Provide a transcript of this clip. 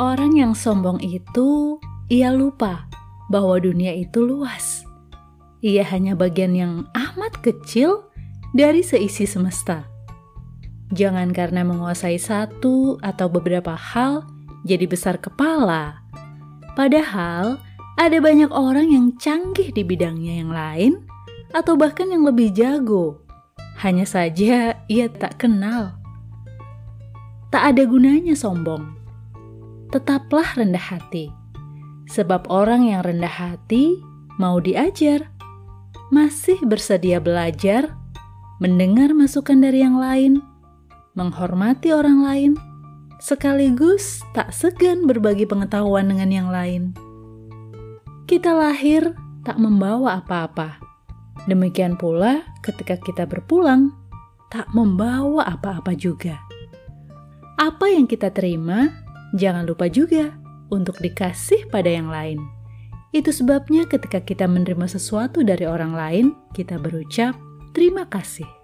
Orang yang sombong itu, ia lupa bahwa dunia itu luas. Ia hanya bagian yang amat kecil dari seisi semesta. Jangan karena menguasai satu atau beberapa hal jadi besar kepala. Padahal ada banyak orang yang canggih di bidangnya yang lain atau bahkan yang lebih jago. Hanya saja ia tak kenal. Tak ada gunanya sombong tetaplah rendah hati. Sebab orang yang rendah hati mau diajar, masih bersedia belajar, mendengar masukan dari yang lain, menghormati orang lain, sekaligus tak segan berbagi pengetahuan dengan yang lain. Kita lahir tak membawa apa-apa. Demikian pula ketika kita berpulang, tak membawa apa-apa juga. Apa yang kita terima Jangan lupa juga untuk dikasih pada yang lain. Itu sebabnya ketika kita menerima sesuatu dari orang lain, kita berucap terima kasih.